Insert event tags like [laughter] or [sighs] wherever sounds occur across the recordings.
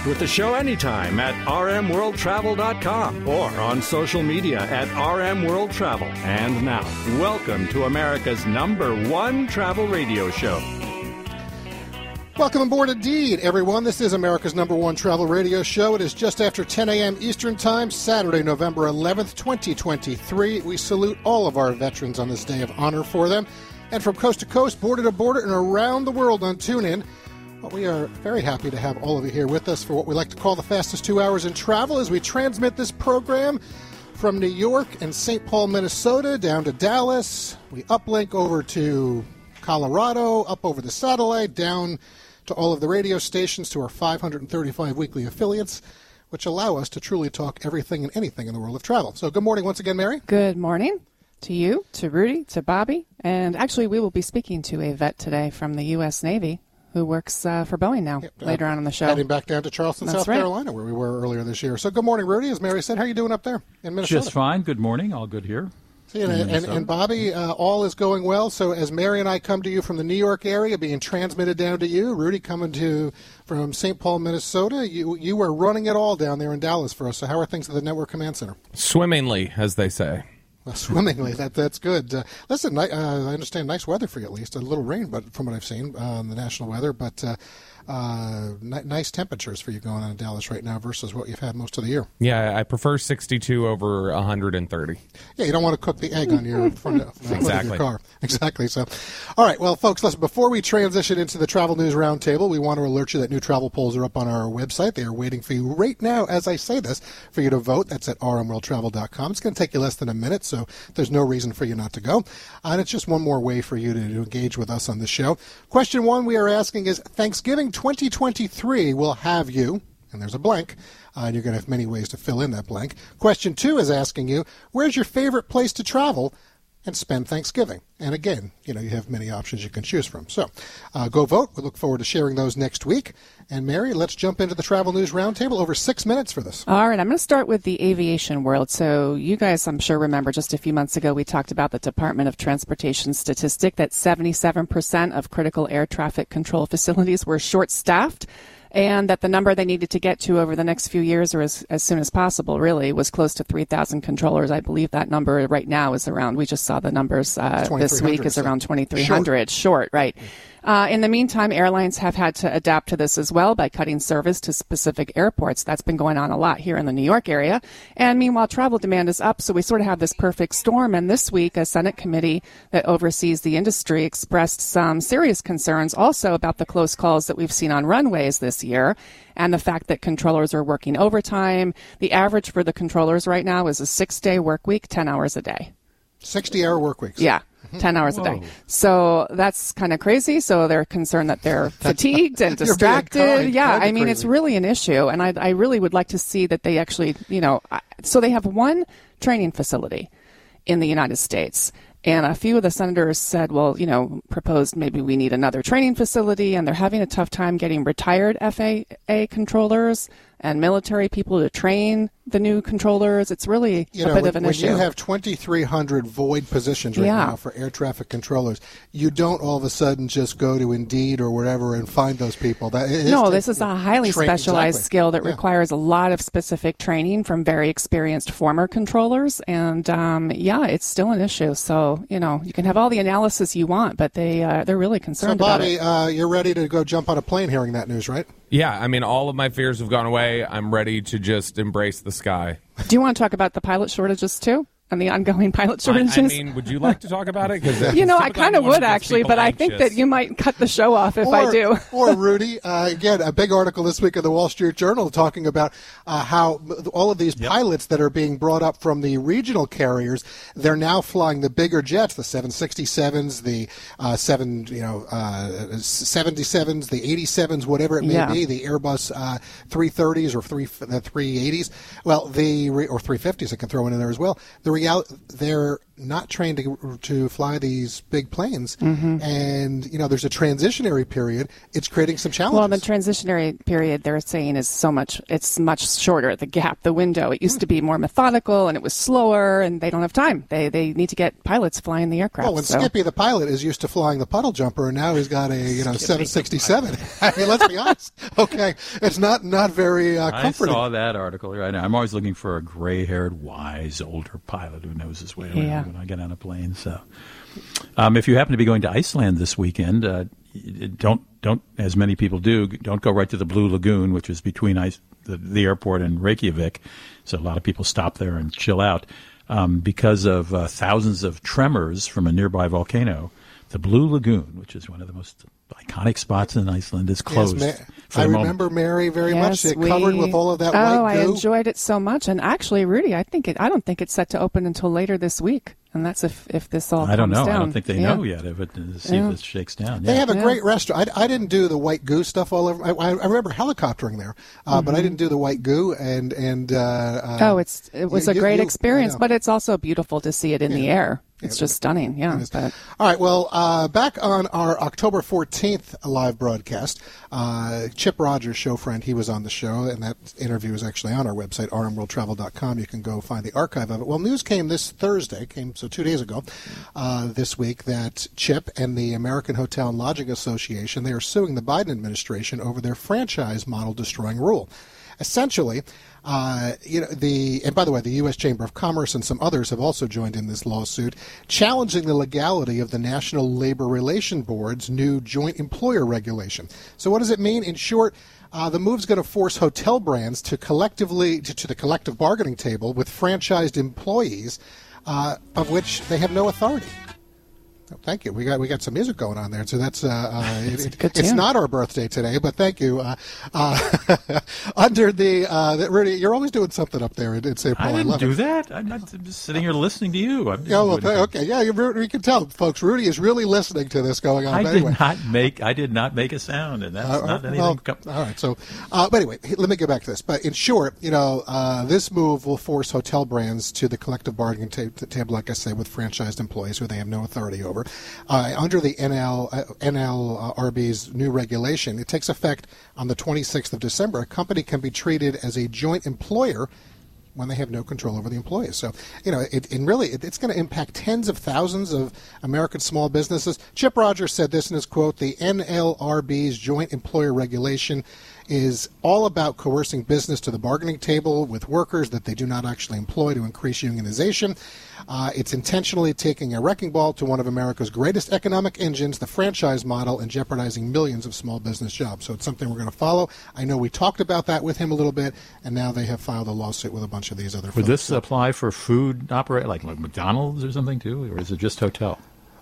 Connect with the show anytime at rmworldtravel.com or on social media at rmworldtravel. And now, welcome to America's number one travel radio show. Welcome aboard indeed, everyone. This is America's number one travel radio show. It is just after 10 a.m. Eastern Time, Saturday, November 11th, 2023. We salute all of our veterans on this day of honor for them. And from coast to coast, border to border, and around the world on TuneIn, well, we are very happy to have all of you here with us for what we like to call the fastest two hours in travel as we transmit this program from New York and St. Paul, Minnesota, down to Dallas. We uplink over to Colorado, up over the satellite, down to all of the radio stations, to our 535 weekly affiliates, which allow us to truly talk everything and anything in the world of travel. So, good morning once again, Mary. Good morning to you, to Rudy, to Bobby. And actually, we will be speaking to a vet today from the U.S. Navy who works uh, for Boeing now Yep, uh, later on in the show. Heading back down to Charleston, That's South right. Carolina, where we were earlier this year. So, good morning, Rudy. As Mary said, how are you doing up there in Minnesota? Just fine. Good morning. All good here. See, and, and, and Bobby, uh, all is going well. So as Mary and I come to you from the New York area, being transmitted down to you, Rudy coming to from St. Paul, Minnesota, you you were running it all down there in Dallas for us. So how are things at the Network Command Center? Swimmingly, as they say. [laughs] Swimmingly, that that's good. Uh, listen, I, uh, I understand nice weather for you at least. A little rain, but from what I've seen uh, on the national weather, but uh, uh, ni- nice temperatures for you going on in Dallas right now versus what you've had most of the year. Yeah, I prefer 62 over 130. Yeah, you don't want to cook the egg on your [laughs] front of, uh, hood of Exactly. your car. [laughs] Exactly. So, all right. Well, folks, listen. Before we transition into the travel news roundtable, we want to alert you that new travel polls are up on our website. They are waiting for you right now, as I say this, for you to vote. That's at rmworldtravel.com. It's going to take you less than a minute, so there's no reason for you not to go. And it's just one more way for you to, to engage with us on the show. Question one we are asking is Thanksgiving 2023 will have you and there's a blank, uh, and you're going to have many ways to fill in that blank. Question two is asking you, where's your favorite place to travel and spend Thanksgiving? And again, you know, you have many options you can choose from. So uh, go vote. We look forward to sharing those next week. And Mary, let's jump into the Travel News Roundtable. Over six minutes for this. All right, I'm going to start with the aviation world. So, you guys, I'm sure, remember just a few months ago, we talked about the Department of Transportation statistic that 77% of critical air traffic control [laughs] facilities were short staffed. And that the number they needed to get to over the next few years, or as, as soon as possible, really, was close to 3,000 controllers. I believe that number right now is around, we just saw the numbers uh, this week, is around 2,300. Short, right. Uh, in the meantime, airlines have had to adapt to this as well by cutting service to specific airports. That's been going on a lot here in the New York area. And meanwhile, travel demand is up, so we sort of have this perfect storm. And this week, a Senate committee that oversees the industry expressed some serious concerns also about the close calls that we've seen on runways this year and the fact that controllers are working overtime. The average for the controllers right now is a six day work week, 10 hours a day. 60 hour work weeks. Yeah. [laughs] 10 hours a day. So that's kind of crazy. So they're concerned that they're [laughs] fatigued and [laughs] distracted. yeah. I mean, it's really an issue. And I, I really would like to see that they actually, you know, I- so they have one training facility in the United States. And a few of the senators said, well, you know, proposed maybe we need another training facility. And they're having a tough time getting retired FAA controllers and military people to train the new controllers. It's really You a know, bit when, of an when issue. you have 2,300 void positions right Yeah. now for air traffic controllers, you don't all of a sudden just go to Indeed or wherever and find those people. That it No, this is a highly train- specialized exactly. skill that Yeah. requires a lot of specific training from very experienced former controllers. And um, yeah, it's still an issue. So you know, you can have all the analysis you want, but they uh, they're really So, concerned about Bobby, uh, you're ready to go jump on a plane hearing that news, right? Yeah, I mean, all of my fears have gone away. I'm ready to just embrace the sky. Do you want to talk about the pilot shortages too? And the ongoing pilot shortages. I mean, would you like to talk about it? [laughs] Because you know, I kind of would actually, but I think that you might cut the show off if or, I do. [laughs] or Rudy, uh, again, a big article this week in the Wall Street Journal talking about uh, how all of these pilots that are being brought up from the regional carriers, they're now flying the bigger jets, the 767s, the uh, seven, you know, uh, 77s, the 87s, whatever it may Yeah. be, the Airbus uh, 330s or three, the 380s. Well, the or 350s, I can throw in there as well. The real they're not trained to, to fly these big planes, Mm-hmm. and you know there's a transitionary period. It's creating some challenges. Well, the transitionary period they're saying is so much, it's much shorter, the gap, the window. It used to be more methodical and it was slower, and they don't have time. They, they need to get pilots flying the aircraft. Oh, and so- Skippy the pilot is used to flying the puddle jumper, and now he's got a you know 767. [laughs] I mean, let's be honest. Okay, it's not not very uh, I saw that article right now. I'm always looking for a gray-haired, wise, older pilot who knows his way around Yeah. when I get on a plane. So, um, if you happen to be going to Iceland this weekend, uh, don't don't as many people do. Don't go right to the Blue Lagoon, which is between ice, the, the airport and Reykjavik. So a lot of people stop there and chill out um, because of uh, thousands of tremors from a nearby volcano. The Blue Lagoon, which is one of the most iconic spots in Iceland, is closed. Yes, Ma- for I the moment. remember Mary very much. Yes, It covered with all of that Oh, white I enjoyed it so much. And actually, Rudy, I think it. I don't think it's set to open until later this week. And that's if if this all. I don't calms know. I don't think they Yeah. know yet if it see Yeah. if it shakes down. They have a Yeah. great restaurant. I, I didn't do the white goo stuff all over. I, I I remember helicoptering there, uh, but I didn't do the white goo. And and uh, uh, Mm-hmm. Oh, it's it was you- a great you- experience, but it's also beautiful to see it in the air. It's just stunning. Yeah, but All right. Well, uh, back on our October 14th live broadcast, uh, Chip Rogers, show friend, he was on the show, and that interview is actually on our website, rmworldtravel.com. You can go find the archive of it. Well, news came this Thursday, came so two days ago, uh, this week, that Chip and the American Hotel and Lodging Association they are suing the Biden administration over their franchise model destroying rule. Essentially, uh, you know the and by the way, the U.S. Chamber of Commerce and some others have also joined in this lawsuit, challenging the legality of the National Labor Relation Board's new joint employer regulation. So, what does it mean? In short. Uh, the is going to force hotel brands to collectively to, to the collective bargaining table with franchised employees, uh, of which they have no authority. Thank you. We got we got some music going on there, so that's uh, uh, [laughs] it, it- good it's not our birthday today, but thank you. Uh, uh, [laughs] under the uh, the- Rudy, you're always doing something up there in, in St. Paul. I didn't love do it. that. I'm not I'm just sitting here listening to you. I'm Yeah, well, okay, yeah, you, we can tell, folks. Rudy is really listening to this going on. I but did anyway. not make I did not make a sound, and that's Uh, not anything. well, co- all right. So, uh, but anyway, let me get back to this. But in short, you know, uh, this move will force hotel brands to the collective bargaining ta- t- table, like I say, with franchised employees who they have no authority over. Uh, under the NL uh, NLRB's new regulation, it takes effect on the 26th of December. A company can be treated as a joint employer when they have no control over the employees. So, you know, it, and really, it, it's going to impact tens of thousands of American small businesses. Chip Rogers said this in his quote The NLRB's joint employer regulation is all about coercing business to the bargaining table with workers that they do not actually employ to increase unionization. Uh, it's intentionally taking a wrecking ball to one of America's greatest economic engines, the franchise model, and jeopardizing millions of small business jobs. So it's something we're going to follow. I know we talked about that with him a little bit, and now they have filed a lawsuit with a bunch of these other Would folks. this apply for food operate like, like McDonald's or something too, or is it just hotel?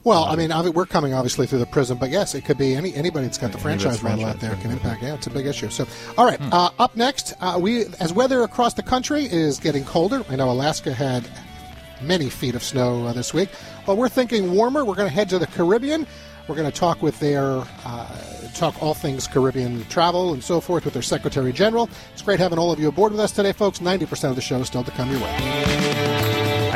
Well, I mean, obvi- we're coming obviously through the prism, but yes, it could be any anybody that's got the franchise model out there can impact. Yeah, it's a big issue. So, all right, uh, up next, uh, we as weather across the country is getting colder. I know Alaska had many feet of snow uh, this week. Well, we're thinking warmer. We're going to head to the Caribbean. We're going to talk with their uh, talk all things Caribbean travel and so forth with their Secretary General. It's great having all of you aboard with us today, folks. Ninety percent of the show is still to come your way.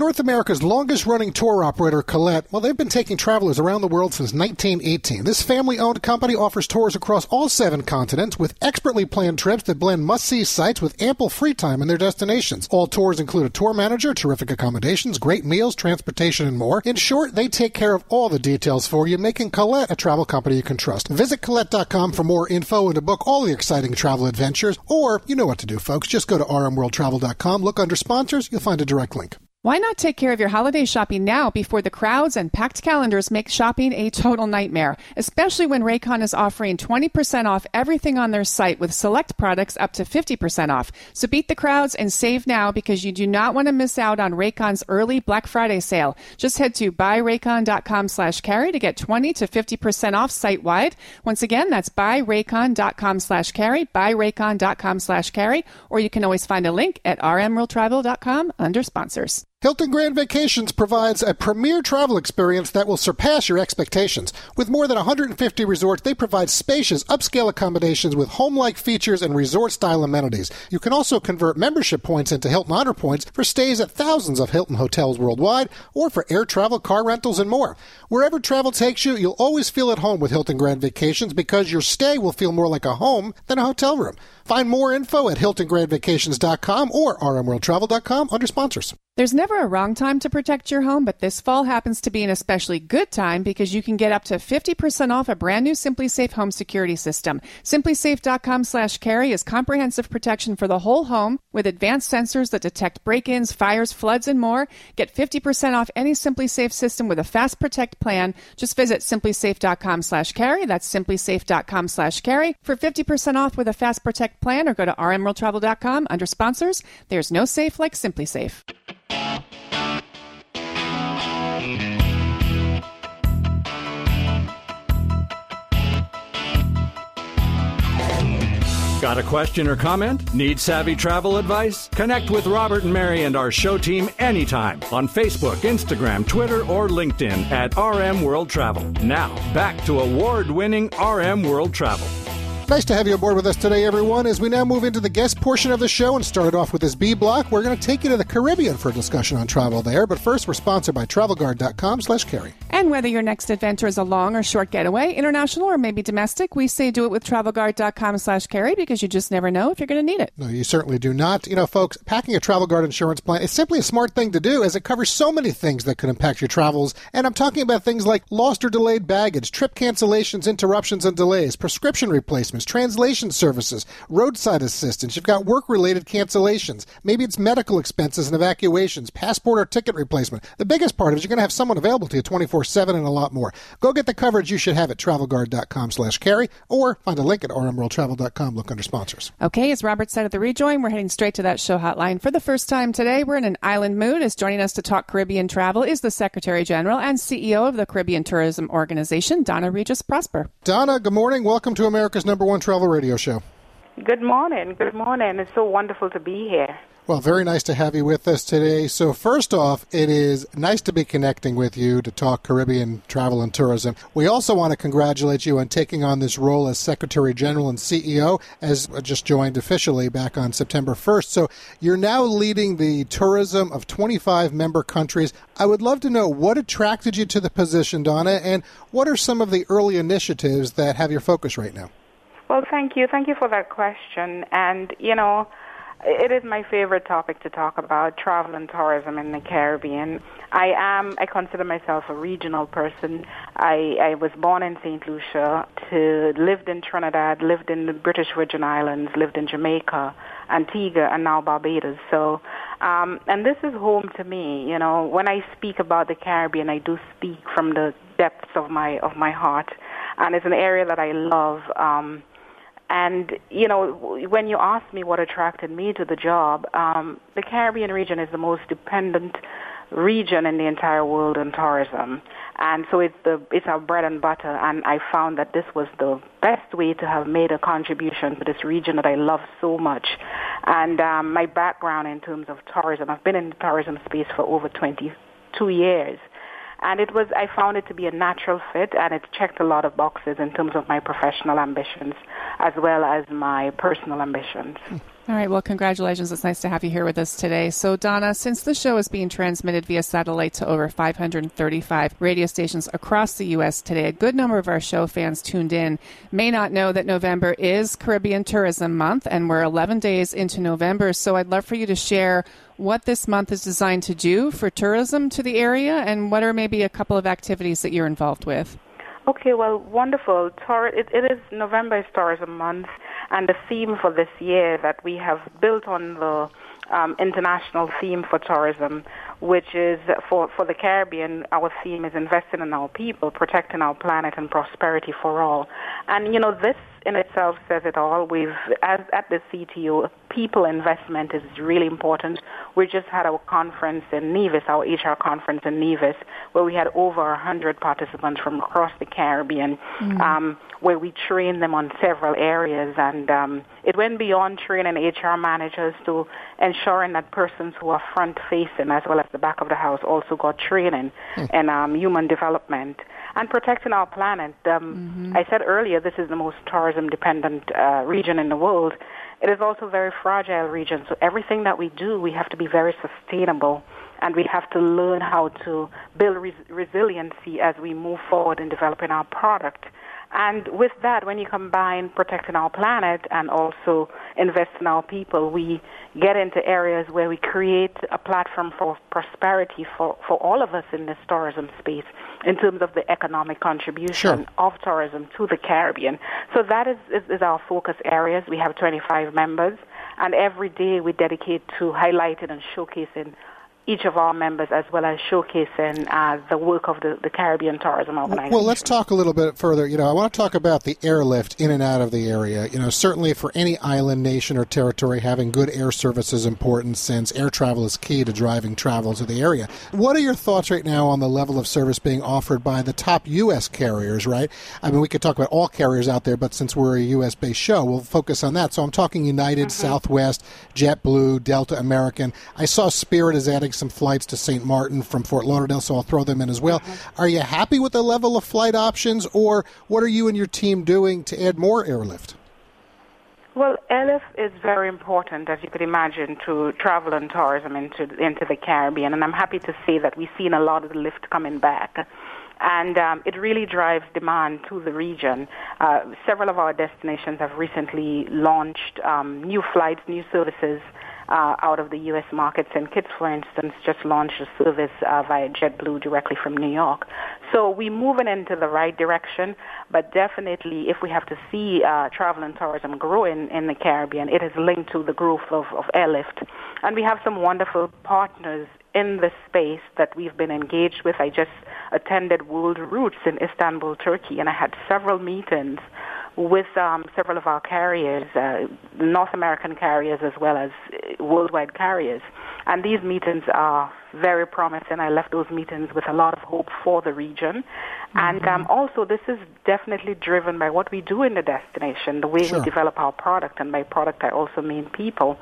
North America's longest running tour operator, Colette, well, they've been taking travelers around the world since 1918. This family owned company offers tours across all seven continents with expertly planned trips that blend must see sites with ample free time in their destinations. All tours include a tour manager, terrific accommodations, great meals, transportation, and more. In short, they take care of all the details for you, making Colette a travel company you can trust. Visit Colette.com for more info and to book all the exciting travel adventures. Or, you know what to do, folks. Just go to rmworldtravel.com, look under sponsors, you'll find a direct link. Why not take care of your holiday shopping now before the crowds and packed calendars make shopping a total nightmare, especially when Raycon is offering 20% off everything on their site with select products up to 50% off. So beat the crowds and save now because you do not want to miss out on Raycon's early Black Friday sale. Just head to buyraycon.com slash carry to get 20 to 50% off site wide. Once again, that's buyraycon.com slash carry, buyraycon.com slash carry, or you can always find a link at rmworldtravel.com under sponsors. Hilton Grand Vacations provides a premier travel experience that will surpass your expectations. With more than 150 resorts, they provide spacious, upscale accommodations with home like features and resort style amenities. You can also convert membership points into Hilton Honor Points for stays at thousands of Hilton hotels worldwide or for air travel, car rentals, and more. Wherever travel takes you, you'll always feel at home with Hilton Grand Vacations because your stay will feel more like a home than a hotel room. Find more info at HiltonGrandVacations.com or RMWorldTravel.com under sponsors. There's never a wrong time to protect your home, but this fall happens to be an especially good time because you can get up to 50% off a brand new SimpliSafe home security system. SimpliSafe.com slash carry is comprehensive protection for the whole home with advanced sensors that detect break-ins, fires, floods, and more. Get 50% off any SimpliSafe system with a Fast Protect plan. Just visit SimpliSafe.com slash carry. That's SimpliSafe.com slash carry for 50% off with a Fast Protect plan or go to rmworldtravel.com under sponsors. There's no safe like SimpliSafe. Got a question or comment? Need savvy travel advice? Connect with Robert and Mary and our show team anytime on Facebook, Instagram, Twitter, or LinkedIn at RM World Travel. Now, back to award winning RM World Travel. Nice to have you aboard with us today, everyone. As we now move into the guest portion of the show and start off with this B block, we're going to take you to the Caribbean for a discussion on travel there. But first, we're sponsored by TravelGuard.com slash carry. And whether your next adventure is a long or short getaway, international or maybe domestic, we say do it with TravelGuard.com slash carry because you just never know if you're going to need it. No, you certainly do not. You know, folks, packing a Travel Guard insurance plan is simply a smart thing to do as it covers so many things that could impact your travels. And I'm talking about things like lost or delayed baggage, trip cancellations, interruptions and delays, prescription translation services, roadside assistance. You've got work related cancellations. Maybe it's medical expenses and evacuations, passport or ticket replacement. The biggest part is you're going to have someone available to you 24 7 and a lot more. Go get the coverage you should have at travelguard.com slash carry or find a link at rmworldtravel.com. Look under sponsors. Okay, as Robert said at the rejoin, we're heading straight to that show hotline. For the first time today, we're in an island mood. As joining us to talk Caribbean travel is the Secretary General and CEO of the Caribbean Tourism Organization, Donna Regis Prosper. Donna, good morning. Welcome to America's number one travel radio show. Good morning. Good morning. It's so wonderful to be here. Well, very nice to have you with us today. So, first off, it is nice to be connecting with you to talk Caribbean travel and tourism. We also want to congratulate you on taking on this role as Secretary General and CEO, as just joined officially back on September 1st. So, you're now leading the tourism of 25 member countries. I would love to know what attracted you to the position, Donna, and what are some of the early initiatives that have your focus right now? Well, thank you. Thank you for that question. And, you know, it is my favorite topic to talk about travel and tourism in the Caribbean. I am, I consider myself a regional person. I, I was born in St. Lucia, to, lived in Trinidad, lived in the British Virgin Islands, lived in Jamaica, Antigua, and now Barbados. So, um, and this is home to me. You know, when I speak about the Caribbean, I do speak from the depths of my of my heart, and it's an area that I love. Um, and you know, when you ask me what attracted me to the job, um, the Caribbean region is the most dependent region in the entire world on tourism, and so it's the it's our bread and butter. And I found that this was the best way to have made a contribution to this region that I love so much. And um, my background in terms of tourism, I've been in the tourism space for over 22 years and it was I found it to be a natural fit and it checked a lot of boxes in terms of my professional ambitions as well as my personal ambitions. Hmm. All right. Well, congratulations. It's nice to have you here with us today. So, Donna, since the show is being transmitted via satellite to over 535 radio stations across the U.S. today, a good number of our show fans tuned in may not know that November is Caribbean Tourism Month, and we're 11 days into November. So, I'd love for you to share what this month is designed to do for tourism to the area and what are maybe a couple of activities that you're involved with. Okay, well, wonderful. Tor- it, it is November is Tourism Month, and the theme for this year that we have built on the um, international theme for tourism, which is for, for the Caribbean, our theme is investing in our people, protecting our planet, and prosperity for all. And, you know, this in itself says it all. We've, as at the CTO, people investment is really important. We just had our conference in Nevis, our HR conference in Nevis, where we had over 100 participants from across the Caribbean, mm-hmm. um, where we trained them on several areas. And um, it went beyond training HR managers to ensuring that persons who are front facing as well as the back of the house, also got training in um, human development and protecting our planet. Um, I said earlier, this is the most tourism-dependent uh, region in the world. It is also a very fragile region, so everything that we do, we have to be very sustainable, and we have to learn how to build res- resiliency as we move forward in developing our product. And with that, when you combine protecting our planet and also invest in our people, we get into areas where we create a platform for prosperity for, for all of us in this tourism space in terms of the economic contribution Sure. of tourism to the Caribbean. So that is, is, is our focus areas. We have 25 members, and every day we dedicate to highlighting and showcasing each of our members as well as showcasing uh, the work of the, the Caribbean Tourism Organization. Well, let's talk a little bit further. You know, I want to talk about the airlift in and out of the area. You know, certainly for any island, nation, or territory, having good air service is important since air travel is key to driving travel to the area. What are your thoughts right now on the level of service being offered by the top U.S. carriers, right? I mean, we could talk about all carriers out there, but since we're a U.S. based show, we'll focus on that. So I'm talking United, Southwest, JetBlue, Delta, American. I saw Spirit is adding some flights to St. Martin from Fort Lauderdale, so I'll throw them in as well. Are you happy with the level of flight options, or what are you and your team doing to add more airlift? Well, airlift is very important, as you could imagine, to travel and tourism into into the Caribbean, and I'm happy to say that we've seen a lot of the lift coming back. And um, it really drives demand to the region. Uh, several of our destinations have recently launched um, new flights, new services uh, out of the U.S. markets. And Kitts, for instance, just launched a service uh, via JetBlue directly from New York. So we're moving into the right direction, but definitely if we have to see uh, travel and tourism grow in, in the Caribbean, it is linked to the growth of, of airlift. And we have some wonderful partners in this space that we've been engaged with. I just attended World Routes in Istanbul, Turkey, and I had several meetings with um, several of our carriers, uh, North American carriers as well as worldwide carriers. And these meetings are very promising. I left those meetings with a lot of hope for the region. And um, also, this is definitely driven by what we do in the destination, the way Sure. we develop our product. And by product, I also mean people.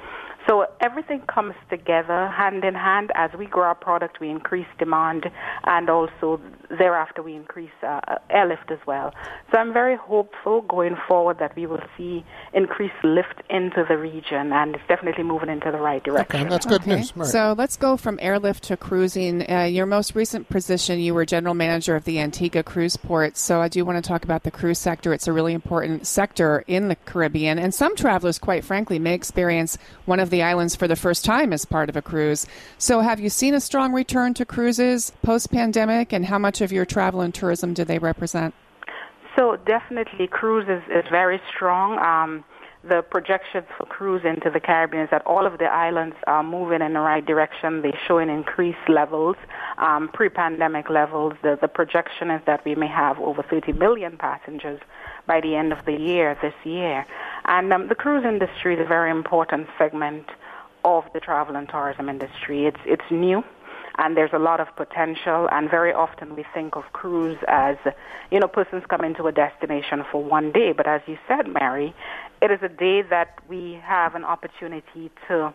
So everything comes together hand in hand. As we grow our product, we increase demand, and also thereafter we increase uh, airlift as well. So I'm very hopeful going forward that we will see increased lift into the region, and it's definitely moving into the right direction. Okay, that's good Okay. news. All right. So let's go from airlift to cruising. Uh, your most recent position, you were general manager of the Antigua Cruise Port. So I do want to talk about the cruise sector. It's a really important sector in the Caribbean, and some travelers, quite frankly, may experience one of the islands for the first time as part of a cruise. So have you seen a strong return to cruises post pandemic, and how much of your travel and tourism do they represent? So definitely, cruises is, is very strong. Um, the projections for cruise into the Caribbean is that all of the islands are moving in the right direction. They're showing increased levels, um, pre-pandemic levels. The, the projection is that we may have over 30 million passengers by the end of the year this year. And um, the cruise industry is a very important segment of the travel and tourism industry. It's it's new and there's a lot of potential. And very often we think of cruise as you know persons come into a destination for one day. But as you said mary it is a day that we have an opportunity to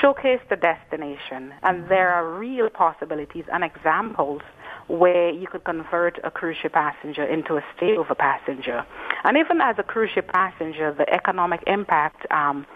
showcase the destination. And there are real possibilities and examples where you could convert a cruise ship passenger into a stay over passenger. And even as a cruise ship passenger the economic impact um,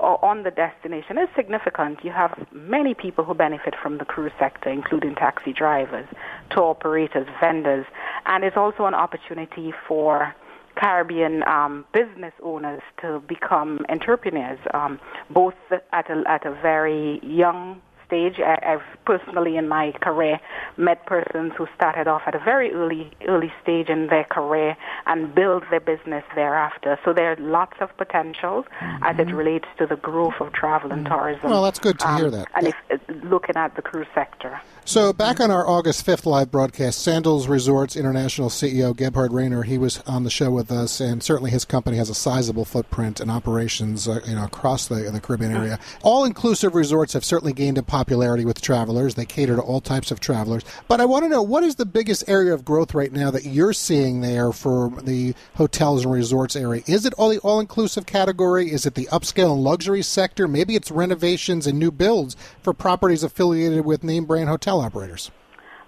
on the destination is significant. You have many people who benefit from the cruise sector, including taxi drivers, tour operators, vendors, and it's also an opportunity for Caribbean um, business owners to become entrepreneurs, um, both at a, at a very young stage. I, I've personally in my career met persons who started off at a very early early stage in their career and build their business thereafter. So there are lots of potential as it relates to the growth of travel and tourism. Mm-hmm. Well, that's good to um, hear that. And if, uh, looking at the cruise sector. So back on our August 5th live broadcast, Sandals Resorts International CEO Gebhard Rainer, he was on the show with us, and certainly his company has a sizable footprint and operations uh, you know, across the, the Caribbean area. All-inclusive resorts have certainly gained in popularity with travelers. They cater to all types of travelers. But I want to know what is the biggest area of growth right now that you're seeing there for the hotels and resorts area? Is it all the all inclusive category? Is it the upscale and luxury sector? Maybe it's renovations and new builds for properties affiliated with name brand hotel operators.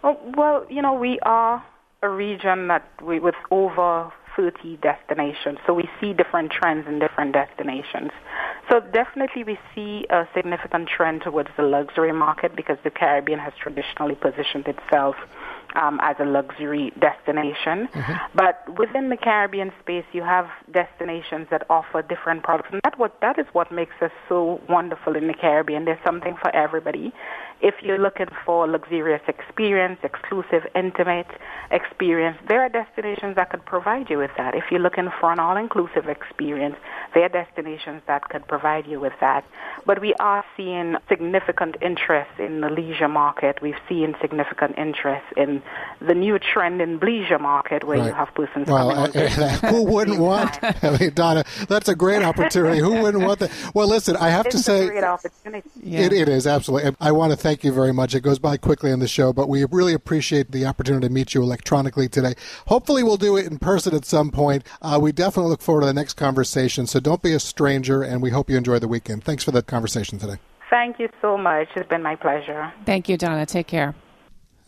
Oh, well, you know, we are a region that we, with over 30 destinations, so we see different trends in different destinations. So definitely we see a significant trend towards the luxury market because the Caribbean has traditionally positioned itself um, as a luxury destination. But within the Caribbean space, you have destinations that offer different products, and that what that is what makes us so wonderful in the Caribbean. There's something for everybody. If you're looking for luxurious experience, exclusive, intimate experience, there are destinations that could provide you with that. If you're looking for an all-inclusive experience, there are destinations that could provide you with that. But we are seeing significant interest in the leisure market. We've seen significant interest in the new trend in leisure market where you Right. have persons Well, coming uh, [laughs] who wouldn't [laughs] want? [laughs] I mean, Donna, that's a great opportunity. Who wouldn't want that? Well, listen, I have to It's say, a great opportunity. It, it is absolutely. I want to thank you very much. It goes by quickly on the show, but we really appreciate the opportunity to meet you electronically today. Hopefully, we'll do it in person at some point. Uh, we definitely look forward to the next conversation. So don't be a stranger, and we hope you enjoy the weekend. Thanks for the conversation today. Thank you so much. It's been my pleasure. Thank you, Donna. Take care.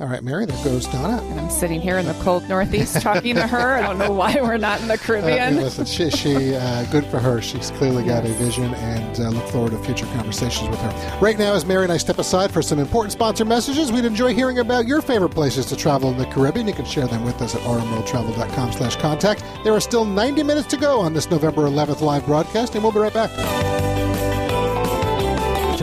All right, Mary, there goes Donna. And I'm sitting here in the cold Northeast talking to her. I don't know why we're not in the Uh, Caribbean. listen, she, she uh, good for her. She's clearly got a vision, and uh, look forward to future conversations with her. Right now, as Mary and I step aside for some important sponsor messages, we'd enjoy hearing about your favorite places to travel in the Caribbean. You can share them with us at rmworldtravel.com slash contact. There are still 90 minutes to go on this November 11th live broadcast, and we'll be right back.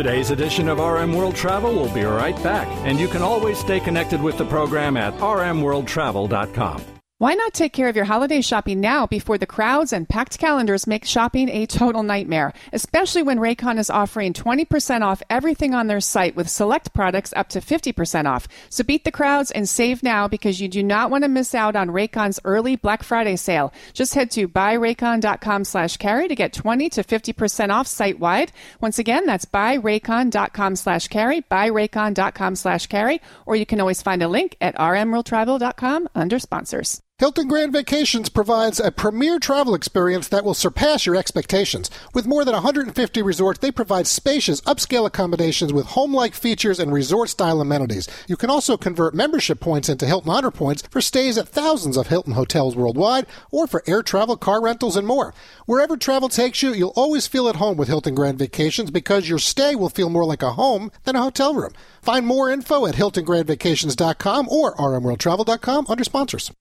Today's edition of RM World Travel will be right back, and you can always stay connected with the program at rmworldtravel.com. Why not take care of your holiday shopping now before the crowds and packed calendars make shopping a total nightmare? Especially when Raycon is offering 20% off everything on their site with select products up to 50% off. So beat the crowds and save now because you do not want to miss out on Raycon's early Black Friday sale. Just head to buyraycon.com slash carry to get 20 to 50% off site wide. Once again, that's buyraycon.com slash carry, buyraycon.com slash carry, or you can always find a link at rmworldtravel.com under sponsors. Hilton Grand Vacations provides a premier travel experience that will surpass your expectations. With more than 150 resorts, they provide spacious, upscale accommodations with home-like features and resort-style amenities. You can also convert membership points into Hilton Honor Points for stays at thousands of Hilton hotels worldwide, or for air travel, car rentals, and more. Wherever travel takes you, you'll always feel at home with Hilton Grand Vacations because your stay will feel more like a home than a hotel room. Find more info at hiltongrandvacations.com or rmworldtravel.com under sponsors.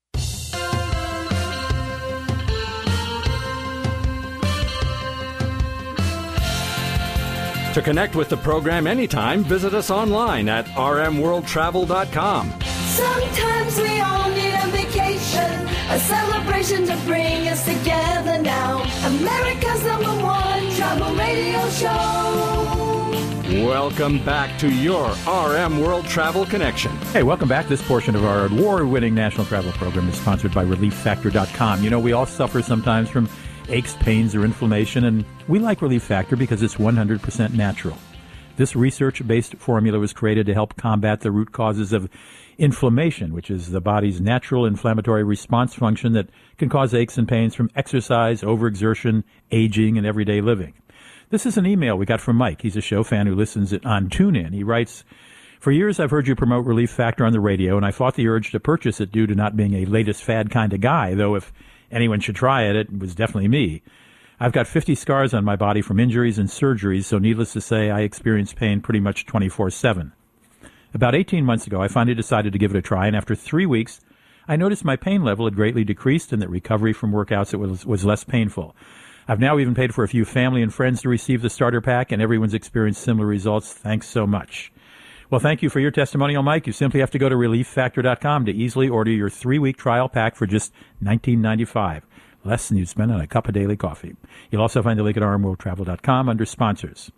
To connect with the program anytime, visit us online at rmworldtravel.com. Sometimes we all need a vacation, a celebration to bring us together now. America's number one travel radio show. Welcome back to your RM World Travel Connection. Hey, welcome back. This portion of our award winning national travel program is sponsored by ReliefFactor.com. You know, we all suffer sometimes from aches, pains, or inflammation, and we like Relief Factor because it's 100% natural. This research based formula was created to help combat the root causes of inflammation, which is the body's natural inflammatory response function that can cause aches and pains from exercise, overexertion, aging, and everyday living. This is an email we got from Mike. He's a show fan who listens on TuneIn. He writes, For years I've heard you promote Relief Factor on the radio, and I fought the urge to purchase it due to not being a latest fad kind of guy, though if anyone should try it, it was definitely me. I've got 50 scars on my body from injuries and surgeries, so needless to say, I experience pain pretty much 24 7. About 18 months ago, I finally decided to give it a try, and after three weeks, I noticed my pain level had greatly decreased and that recovery from workouts was, was less painful. I've now even paid for a few family and friends to receive the starter pack, and everyone's experienced similar results. Thanks so much. Well, thank you for your testimonial, Mike. You simply have to go to relieffactor.com to easily order your three-week trial pack for just $19.95, less than you'd spend on a cup of daily coffee. You'll also find the link at rmworldtravel.com under sponsors.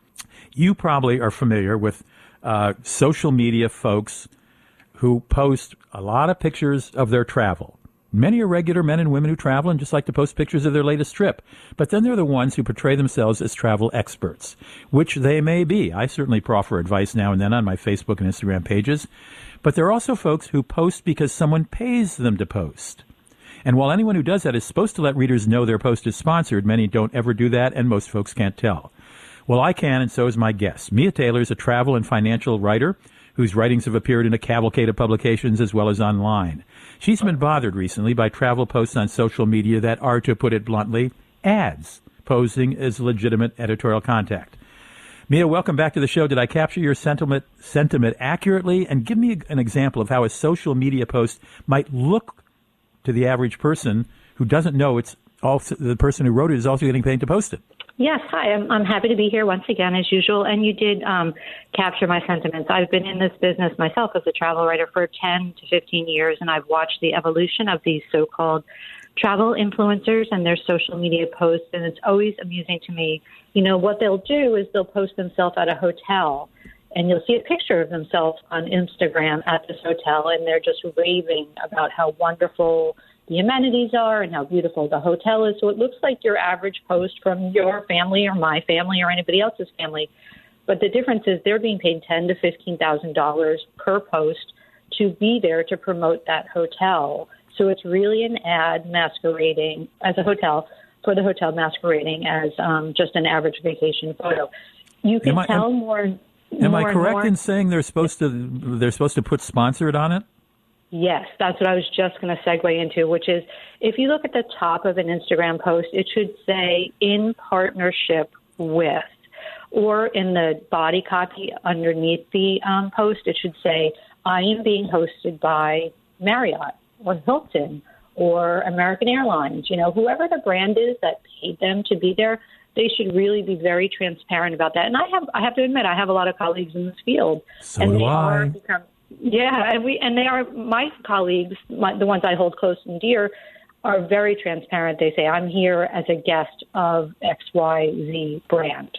You probably are familiar with uh, social media folks who post a lot of pictures of their travel. Many are regular men and women who travel and just like to post pictures of their latest trip. But then there are the ones who portray themselves as travel experts, which they may be. I certainly proffer advice now and then on my Facebook and Instagram pages. But there are also folks who post because someone pays them to post. And while anyone who does that is supposed to let readers know their post is sponsored, many don't ever do that, and most folks can't tell. Well, I can, and so is my guest. Mia Taylor is a travel and financial writer whose writings have appeared in a cavalcade of publications as well as online. She's been bothered recently by travel posts on social media that are, to put it bluntly, ads, posing as legitimate editorial contact. Mia, welcome back to the show. Did I capture your sentiment sentiment accurately? And give me an example of how a social media post might look to the average person who doesn't know it's also the person who wrote it is also getting paid to post it. Yes, hi. I'm, I'm happy to be here once again, as usual. And you did um, capture my sentiments. I've been in this business myself as a travel writer for 10 to 15 years, and I've watched the evolution of these so called travel influencers and their social media posts. And it's always amusing to me. You know, what they'll do is they'll post themselves at a hotel, and you'll see a picture of themselves on Instagram at this hotel, and they're just raving about how wonderful the amenities are and how beautiful the hotel is. So it looks like your average post from your family or my family or anybody else's family. But the difference is they're being paid ten to fifteen thousand dollars per post to be there to promote that hotel. So it's really an ad masquerading as a hotel for the hotel masquerading as um, just an average vacation photo. You can I- tell am- more. Am more I correct in saying they're supposed to they're supposed to put sponsored on it? Yes, that's what I was just going to segue into, which is if you look at the top of an Instagram post, it should say in partnership with, or in the body copy underneath the um, post, it should say, I am being hosted by Marriott or Hilton or American Airlines. You know, whoever the brand is that paid them to be there, they should really be very transparent about that. And I have, I have to admit, I have a lot of colleagues in this field, So and they I. are become, yeah, and we and they are my colleagues, my, the ones I hold close and dear, are very transparent. They say I'm here as a guest of X Y Z brand.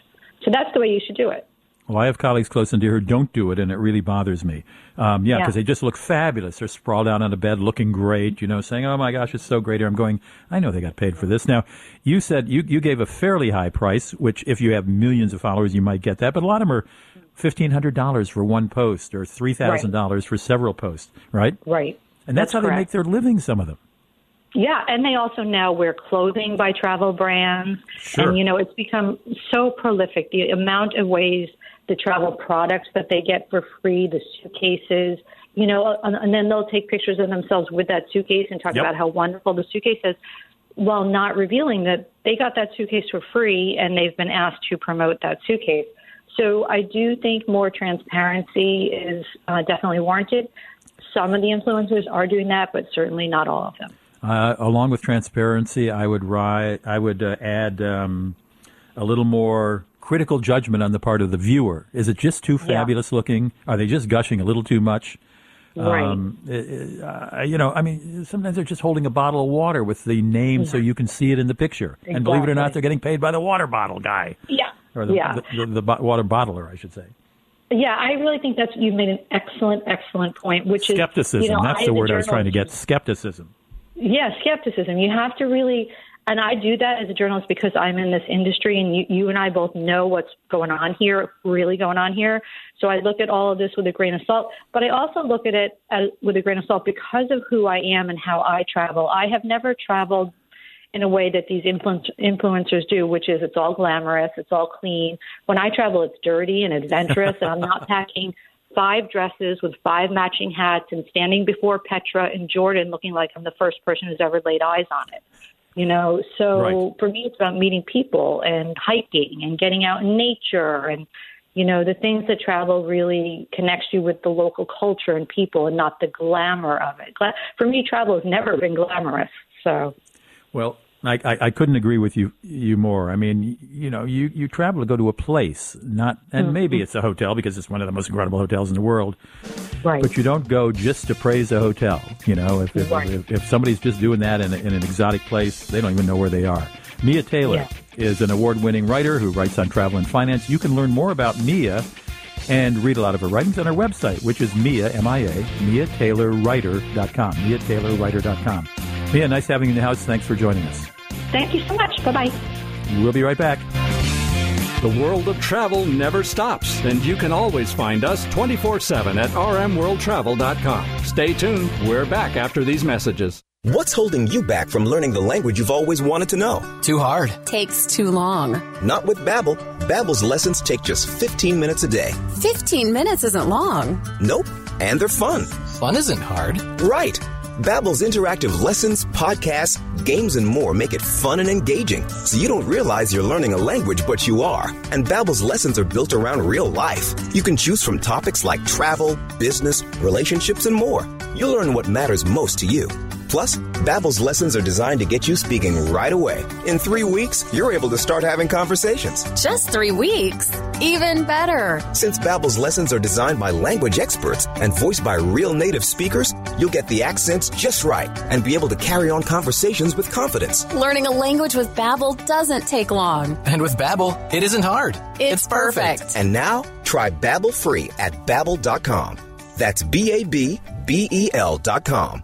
So that's the way you should do it. Well, I have colleagues close and dear who don't do it, and it really bothers me. Um, yeah, Yeah. because they just look fabulous. They're sprawled out on a bed, looking great. You know, saying, "Oh my gosh, it's so great here." I'm going. I know they got paid for this. Now, you said you you gave a fairly high price, which if you have millions of followers, you might get that. But a lot of them are fifteen hundred dollars for one post, or three thousand dollars for several posts, right? Right. And that's, how they make their living. Some of them. Yeah, and they also now wear clothing by travel brands. Sure. And, you know, it's become so prolific. The amount of ways the travel products that they get for free, the suitcases, you know, and, and then they'll take pictures of themselves with that suitcase and talk Yep. about how wonderful the suitcase is while not revealing that they got that suitcase for free and they've been asked to promote that suitcase. So I do think more transparency is uh, definitely warranted. Some of the influencers are doing that, but certainly not all of them. Uh, along with transparency, I would I would uh, add um, a little more critical judgment on the part of the viewer. Is it just too Yeah. fabulous looking? Are they just gushing a little too much? Right. Um, uh, you know, I mean, sometimes they're just holding a bottle of water with the name so you can see it in the picture. And believe it or not, they're getting paid by the water bottle guy. Yeah. Or the, yeah. the, the, the water bottler, I should say. yeah, I really think that's you've made an excellent, excellent point, which Skepticism. is you know, That's I, the word I was trying to get. Skepticism. Yeah, skepticism. You have to really, and I do that as a journalist because I'm in this industry, and you, you and I both know what's going on here, really going on here. So I look at all of this with a grain of salt, but I also look at it as, with a grain of salt because of who I am and how I travel. I have never traveled in a way that these influence, influencers do, which is it's all glamorous, it's all clean. When I travel, it's dirty and adventurous, and I'm not [laughs] packing five dresses with five matching hats and standing before Petra in Jordan looking like I'm the first person who's ever laid eyes on it. You know, so Right. for me, it's about meeting people and hiking and getting out in nature and, you know, the things that travel really connects you with the local culture and people and not the glamour of it. Gla- For me, travel has never been glamorous. So, Well, I, I, I couldn't agree with you you more. I mean, you know, you, you travel to go to a place, not and Mm-hmm. maybe it's a hotel because it's one of the most incredible hotels in the world. right. But you don't go just to praise a hotel. You know, if if, Right. if, if somebody's just doing that in, a, in an exotic place, they don't even know where they are. Mia Taylor Yeah. is an award-winning writer who writes on travel and finance. You can learn more about Mia and read a lot of her writings on her website, which is Mia, M-I-A, MiaTaylorWriter.com, MiaTaylorWriter.com. Mia, nice having you in the house. Thanks for joining us. Thank you so much. Bye bye. We'll be right back. The world of travel never stops, and you can always find us 24 7 at rmworldtravel.com. Stay tuned. We're back after these messages. What's holding you back from learning the language you've always wanted to know? Too hard. Takes too long. Not with Babbel. Babbel's lessons take just 15 minutes a day. 15 minutes isn't long. Nope. And they're fun. Fun isn't hard. Right. Babbel's interactive lessons, podcasts, games, and more make it fun and engaging, so you don't realize you're learning a language, but you are. And Babbel's lessons are built around real life. You can choose from topics like travel, business, relationships, and more. You'll learn what matters most to you. Plus, Babbel's lessons are designed to get you speaking right away. In three weeks, you're able to start having conversations. Just three weeks. Even better. Since Babbel's lessons are designed by language experts and voiced by real native speakers, you'll get the accents just right and be able to carry on conversations with confidence. Learning a language with Babbel doesn't take long. And with Babbel, it isn't hard. It's, perfect. And now, try Babbel free at babbel.com. That's B A B B E L dot com.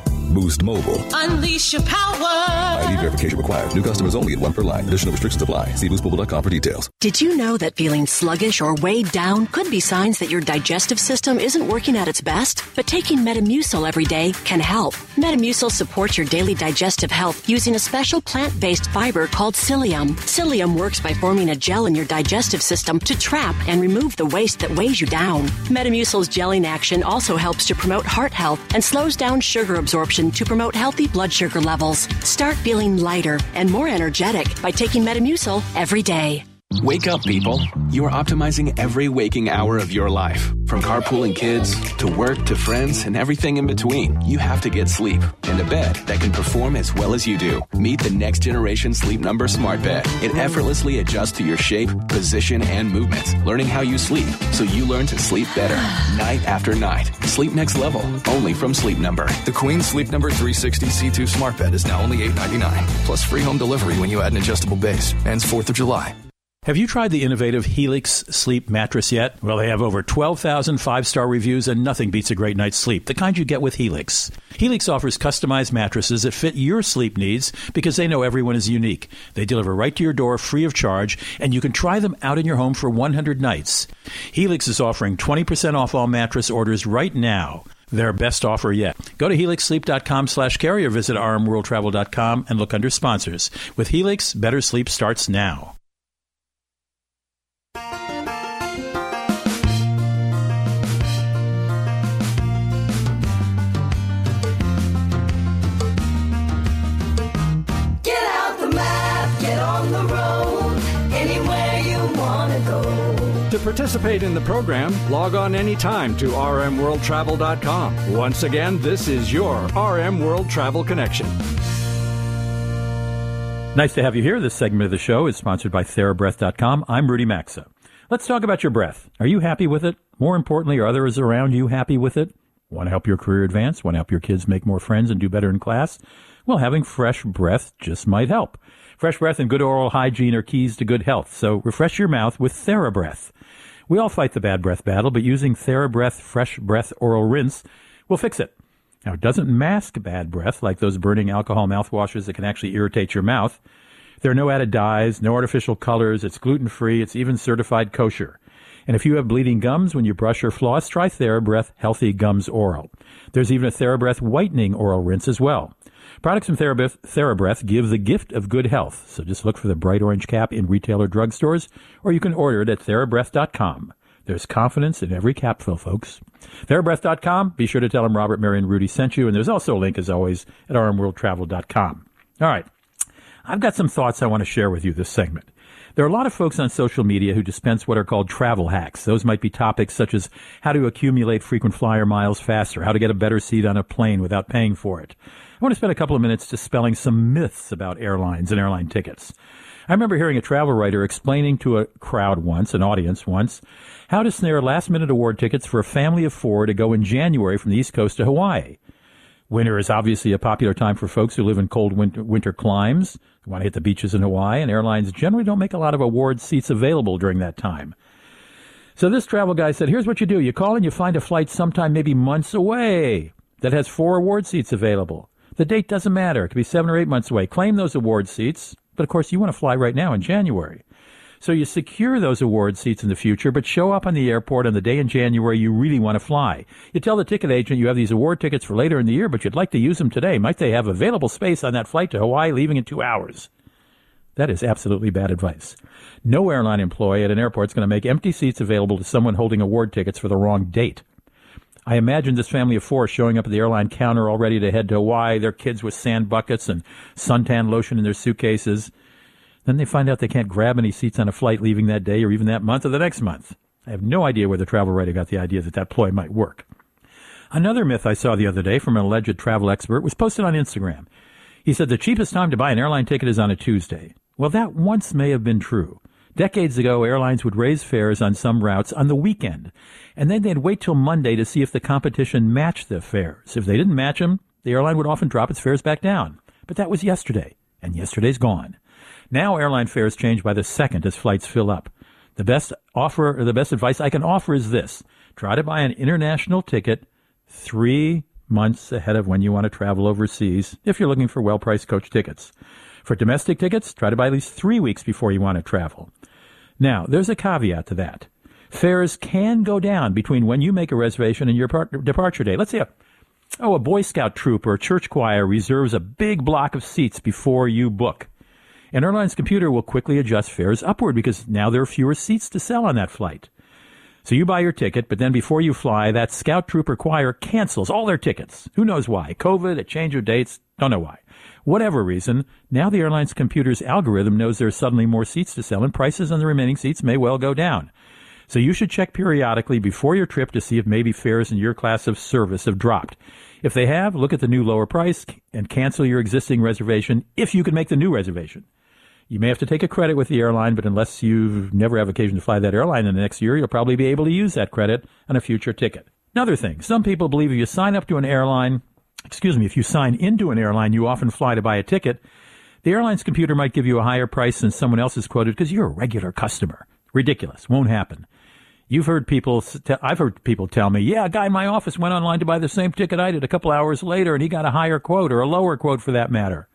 Boost Mobile. Unleash your power. ID verification required. New customers only at one per line. Additional restrictions apply. See boostmobile.com for details. Did you know that feeling sluggish or weighed down could be signs that your digestive system isn't working at its best? But taking Metamucil every day can help. Metamucil supports your daily digestive health using a special plant-based fiber called psyllium. Psyllium works by forming a gel in your digestive system to trap and remove the waste that weighs you down. Metamucil's gelling action also helps to promote heart health and slows down sugar absorption to promote healthy blood sugar levels. Start feeling lighter and more energetic by taking Metamucil every day. Wake up, people. You are optimizing every waking hour of your life. From carpooling kids to work to friends and everything in between. You have to get sleep and a bed that can perform as well as you do. Meet the next generation Sleep Number Smart Bed. It effortlessly adjusts to your shape, position, and movements, learning how you sleep so you learn to sleep better [sighs] night after night. Sleep next level, only from Sleep Number. The Queen Sleep Number 360 C2 Smart Bed is now only $8.99, plus free home delivery when you add an adjustable base. Ends 4th of July. Have you tried the innovative Helix sleep mattress yet? Well, they have over 12,000 five star reviews, and nothing beats a great night's sleep, the kind you get with Helix. Helix offers customized mattresses that fit your sleep needs because they know everyone is unique. They deliver right to your door free of charge, and you can try them out in your home for 100 nights. Helix is offering 20% off all mattress orders right now their best offer yet. Go to helixsleep.com slash Carey or visit rmworldtravel.com and look under sponsors. With Helix, better sleep starts now. Participate in the program, log on anytime to rmworldtravel.com. Once again, this is your RM World Travel Connection. Nice to have you here. This segment of the show is sponsored by TheraBreath.com. I'm Rudy Maxa. Let's talk about your breath. Are you happy with it? More importantly, are others around you happy with it? Want to help your career advance? Want to help your kids make more friends and do better in class? Well, having fresh breath just might help. Fresh breath and good oral hygiene are keys to good health, so refresh your mouth with TheraBreath. We all fight the bad breath battle, but using TheraBreath Fresh Breath Oral Rinse will fix it. Now, it doesn't mask bad breath like those burning alcohol mouthwashes that can actually irritate your mouth. There are no added dyes, no artificial colors, it's gluten free, it's even certified kosher. And if you have bleeding gums when you brush or floss, try TheraBreath Healthy Gums Oral. There's even a TheraBreath Whitening Oral Rinse as well. Products from TheraBreath, TheraBreath give the gift of good health, so just look for the bright orange cap in retailer drugstores, or you can order it at TheraBreath.com. There's confidence in every capful, folks. TheraBreath.com. Be sure to tell them Robert, Mary, and Rudy sent you, and there's also a link, as always, at rmworldtravel.com. All right. I've got some thoughts I want to share with you this segment. There are a lot of folks on social media who dispense what are called travel hacks. Those might be topics such as how to accumulate frequent flyer miles faster, how to get a better seat on a plane without paying for it. I want to spend a couple of minutes dispelling some myths about airlines and airline tickets. I remember hearing a travel writer explaining to a crowd once, an audience once, how to snare last minute award tickets for a family of four to go in January from the East Coast to Hawaii. Winter is obviously a popular time for folks who live in cold winter, winter climes, who want to hit the beaches in Hawaii, and airlines generally don't make a lot of award seats available during that time. So this travel guy said, here's what you do. You call and you find a flight sometime maybe months away that has four award seats available. The date doesn't matter. It could be seven or eight months away. Claim those award seats. But of course, you want to fly right now in January. So you secure those award seats in the future, but show up on the airport on the day in January you really want to fly. You tell the ticket agent you have these award tickets for later in the year, but you'd like to use them today. Might they have available space on that flight to Hawaii leaving in two hours? That is absolutely bad advice. No airline employee at an airport is going to make empty seats available to someone holding award tickets for the wrong date. I imagine this family of four showing up at the airline counter all ready to head to Hawaii, their kids with sand buckets and suntan lotion in their suitcases. Then they find out they can't grab any seats on a flight leaving that day or even that month or the next month. I have no idea where the travel writer got the idea that that ploy might work. Another myth I saw the other day from an alleged travel expert was posted on Instagram. He said the cheapest time to buy an airline ticket is on a Tuesday. Well, that once may have been true. Decades ago, airlines would raise fares on some routes on the weekend, and then they'd wait till Monday to see if the competition matched the fares. If they didn't match them, the airline would often drop its fares back down. But that was yesterday, and yesterday's gone. Now airline fares change by the second as flights fill up. The best offer, or the best advice I can offer is this. Try to buy an international ticket three months ahead of when you want to travel overseas if you're looking for well-priced coach tickets. For domestic tickets, try to buy at least three weeks before you want to travel. Now, there's a caveat to that. Fares can go down between when you make a reservation and your part- departure date. Let's say a, oh, a Boy Scout troop or a church choir reserves a big block of seats before you book. An airline's computer will quickly adjust fares upward because now there are fewer seats to sell on that flight. So you buy your ticket, but then before you fly, that scout troop or choir cancels all their tickets. Who knows why? COVID, a change of dates, don't know why. Whatever reason, now the airline's computer's algorithm knows there are suddenly more seats to sell and prices on the remaining seats may well go down. So you should check periodically before your trip to see if maybe fares in your class of service have dropped. If they have, look at the new lower price and cancel your existing reservation if you can make the new reservation. You may have to take a credit with the airline, but unless you've never have occasion to fly that airline in the next year, you'll probably be able to use that credit on a future ticket. Another thing, some people believe if you sign up to an airline, excuse me, if you sign into an airline you often fly to buy a ticket, the airline's computer might give you a higher price than someone else is quoted because you're a regular customer. Ridiculous. Won't happen. You've heard people, I've heard people tell me, yeah, a guy in my office went online to buy the same ticket I did a couple hours later and he got a higher quote or a lower quote for that matter.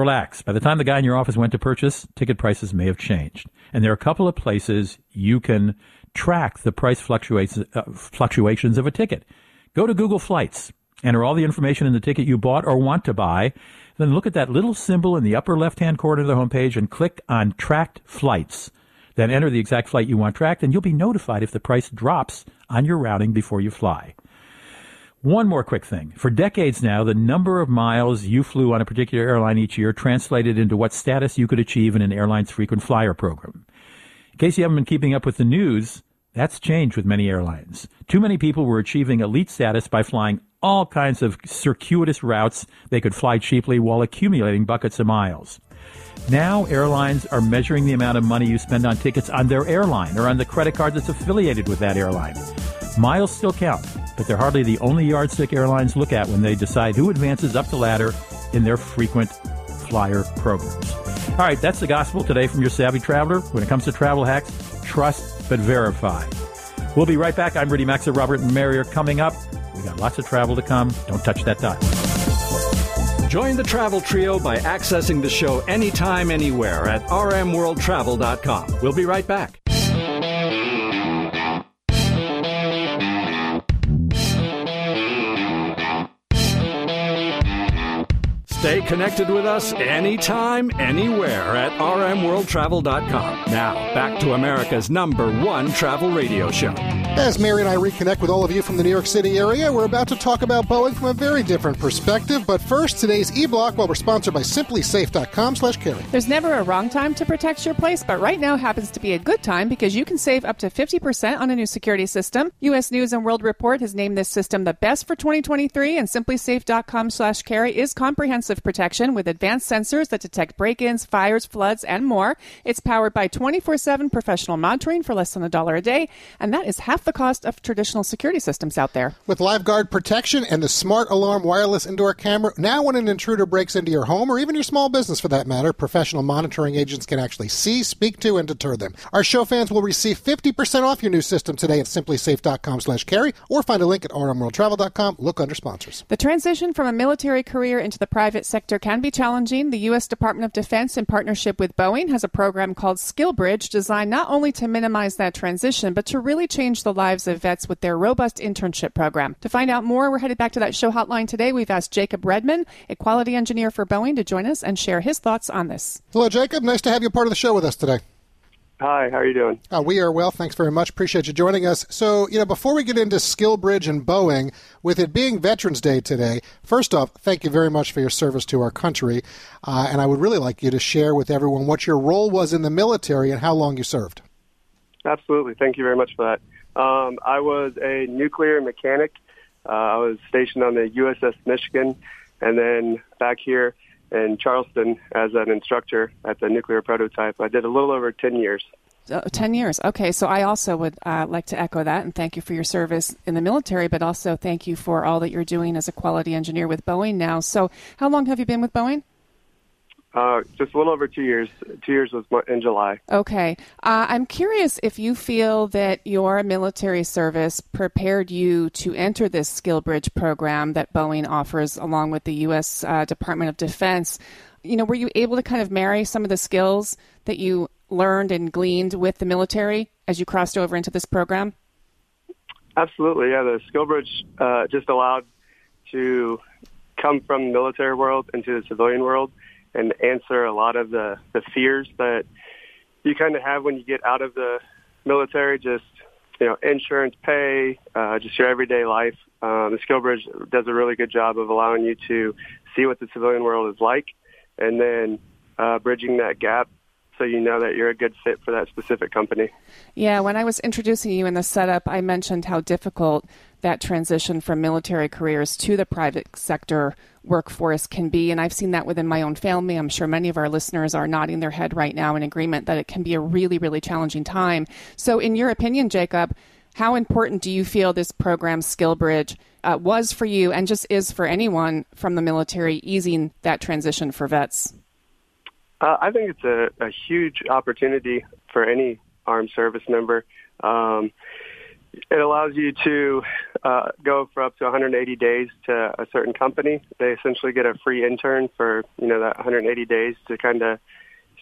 Relax. By the time the guy in your office went to purchase, ticket prices may have changed. And there are a couple of places you can track the price fluctuations, uh, fluctuations of a ticket. Go to Google Flights, enter all the information in the ticket you bought or want to buy, then look at that little symbol in the upper left-hand corner of the homepage and click on Tracked Flights. Then enter the exact flight you want tracked, and you'll be notified if the price drops on your routing before you fly. One more quick thing. For decades now, the number of miles you flew on a particular airline each year translated into what status you could achieve in an airline's frequent flyer program. In case you haven't been keeping up with the news, that's changed with many airlines. Too many people were achieving elite status by flying all kinds of circuitous routes they could fly cheaply while accumulating buckets of miles. Now, airlines are measuring the amount of money you spend on tickets on their airline or on the credit card that's affiliated with that airline. Miles still count, but they're hardly the only yardstick airlines look at when they decide who advances up the ladder in their frequent flyer programs. All right, that's the gospel today from your savvy traveler. When it comes to travel hacks, trust but verify. We'll be right back. I'm Rudy Maxa. Robert and Mary are coming up. We got lots of travel to come. Don't touch that dial. Join the travel trio by accessing the show anytime, anywhere at rmworldtravel.com. We'll be right back. Stay connected with us anytime, anywhere at rmworldtravel.com. Now, back to America's number one travel radio show. As Mary and I reconnect with all of you from the New York City area, we're about to talk about Boeing from a very different perspective. But first, today's e-block, well, we're sponsored by SimpliSafe.com slash Carey. There's never a wrong time to protect your place, but right now happens to be a good time because you can save up to 50% on a new security system. U.S. News and World Report has named this system the best for 2023, and SimpliSafe.com slash Carey is comprehensive passive protection with advanced sensors that detect break ins, fires, floods, and more. It's powered by 24 7 professional monitoring for less than a dollar a day, and that is half the cost of traditional security systems out there. With LiveGuard protection and the Smart Alarm wireless indoor camera, now when an intruder breaks into your home or even your small business for that matter, professional monitoring agents can actually see, speak to, and deter them. Our show fans will receive 50% off your new system today at SimpliSafe.com slash Carey or find a link at rmworldtravel.com. Look under sponsors. The transition from a military career into the private sector can be challenging. The U.S. Department of Defense, in partnership with Boeing, has a program called SkillBridge designed not only to minimize that transition, but to really change the lives of vets with their robust internship program. To find out more, we're headed back to that show hotline today. We've asked Jacob Redman, a quality engineer for Boeing, to join us and share his thoughts on this. Hello, Jacob. Nice to have you part of the show with us today. Hi, how are you doing? Uh, we are well. Thanks very much. Appreciate you joining us. So, you know, before we get into SkillBridge and Boeing, with it being Veterans Day today, first off, thank you very much for your service to our country. Uh, and I would really like you to share with everyone what your role was in the military and how long you served. Absolutely. Thank you very much for that. Um, I was a nuclear mechanic. Uh, I was stationed on the USS Michigan and then back here in Charleston as an instructor at the nuclear prototype. I did a little over 10 years. Uh, 10 years. Okay, so I also would uh, like to echo that and thank you for your service in the military, but also thank you for all that you're doing as a quality engineer with Boeing now. So, how long have you been with Boeing? Uh, just a little over two years. Two years was in July. Okay. Uh, I'm curious if you feel that your military service prepared you to enter this SkillBridge program that Boeing offers along with the U.S. Uh, Department of Defense. You know, were you able to kind of marry some of the skills that you learned and gleaned with the military as you crossed over into this program? Absolutely. Yeah, the SkillBridge uh, just allowed to come from the military world into the civilian world and answer a lot of the, the fears that you kind of have when you get out of the military, just, you know, insurance pay, uh, just your everyday life. Um, the SkillBridge does a really good job of allowing you to see what the civilian world is like and then uh, bridging that gap so you know that you're a good fit for that specific company. Yeah, when I was introducing you in the setup, I mentioned how difficult that transition from military careers to the private sector workforce can be. And I've seen that within my own family. I'm sure many of our listeners are nodding their head right now in agreement that it can be a really, really challenging time. So, in your opinion, Jacob, how important do you feel this program, SkillBridge, uh, was for you and just is for anyone from the military easing that transition for vets? Uh, I think it's a, a huge opportunity for any armed service member. Um, it allows you to uh, go for up to 180 days to a certain company. They essentially get a free intern for you know that 180 days to kind of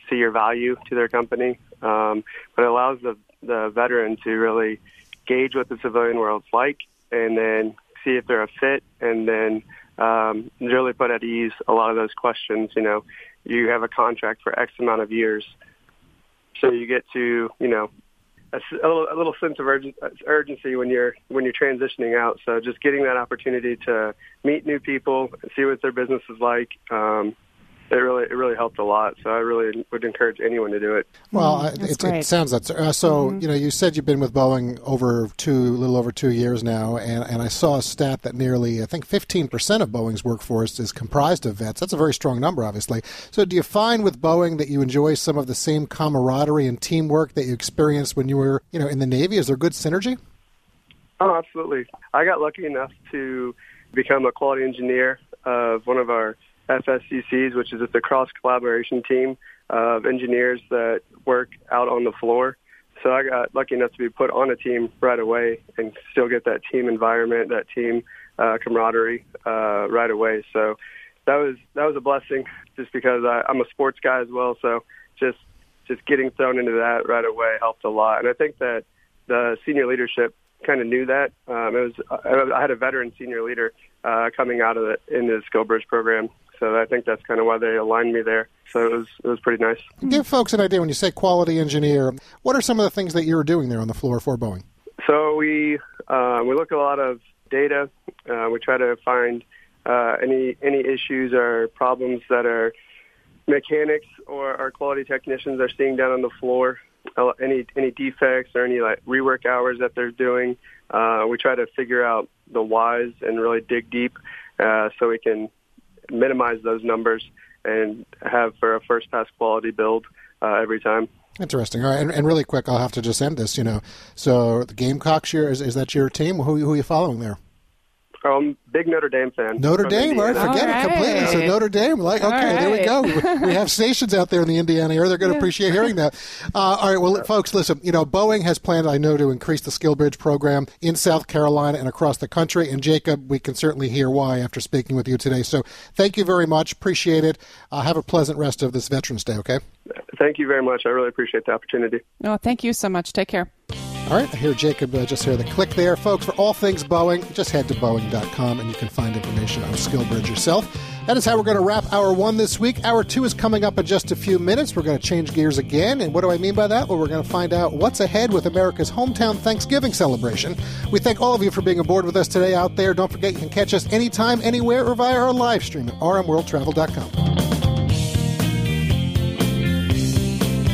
see your value to their company. Um, but it allows the the veteran to really gauge what the civilian world's like, and then see if they're a fit, and then um, really put at ease a lot of those questions. You know, you have a contract for X amount of years, so you get to you know a, a, little, a little sense of urgen, urgency when you're when you're transitioning out. So just getting that opportunity to meet new people, and see what their business is like, um, it really it really helped a lot. So I really would encourage anyone to do it. Well, mm, it, it, sounds that uh, so. Mm-hmm. You know, you said you've been with Boeing over two, little over two years now, and and I saw a stat that nearly I think 15 percent of Boeing's workforce is comprised of vets. That's a very strong number, obviously. So, do you find with Boeing that you enjoy some of the same camaraderie and teamwork that you experienced when you were, you know, in the Navy? Is there good synergy? Oh, absolutely. I got lucky enough to become a quality engineer of one of our FSCCs, which is a cross collaboration team of engineers that work out on the floor. So I got lucky enough to be put on a team right away and still get that team environment, that team uh, camaraderie uh, right away. So that was that was a blessing, just because I, I'm a sports guy as well. So just just getting thrown into that right away helped a lot. And I think that the senior leadership kind of knew that. Um, it was I had a veteran senior leader uh, coming out of the, in the SkillBridge program, so I think that's kind of why they aligned me there. So it was it was pretty nice. Give folks an idea when you say quality engineer. What are some of the things that you were doing there on the floor for Boeing? So we uh, we look at a lot of data. Uh, we try to find uh, any any issues or problems that our mechanics or our quality technicians are seeing down on the floor. Any any defects or any like rework hours that they're doing. Uh, we try to figure out the whys and really dig deep uh, so we can minimize those numbers and have for a first pass quality build uh, every time. Interesting. All right, and, and, really quick, I'll have to just end this. You know, so the Gamecocks here is, is that your team? Who, who are you following there? Um, big Notre Dame fan. Notre Dame, all right, forget All it completely. So. Notre Dame, like, okay, All there we go. [laughs] We have stations out there in the Indiana area. They're going to appreciate hearing that. Uh, all right, well, folks, listen. You know, Boeing has planned, I know, to increase the SkillBridge program in South Carolina and across the country. And Jacob, we can certainly hear why after speaking with you today. So, thank you very much. Appreciate it. Uh, have a pleasant rest of this Veterans Day. Okay. Thank you very much. I really appreciate the opportunity. No, thank you so much. Take care. All right, I hear Jacob uh, just hear the click there. Folks, for all things Boeing, just head to Boeing.com and you can find information on SkillBridge yourself. That is how we're going to wrap hour one this week. Hour two is coming up in just a few minutes. We're going to change gears again. And what do I mean by that? Well, we're going to find out what's ahead with America's hometown Thanksgiving celebration. We thank all of you for being aboard with us today out there. Don't forget you can catch us anytime, anywhere, or via our live stream at rmworldtravel.com.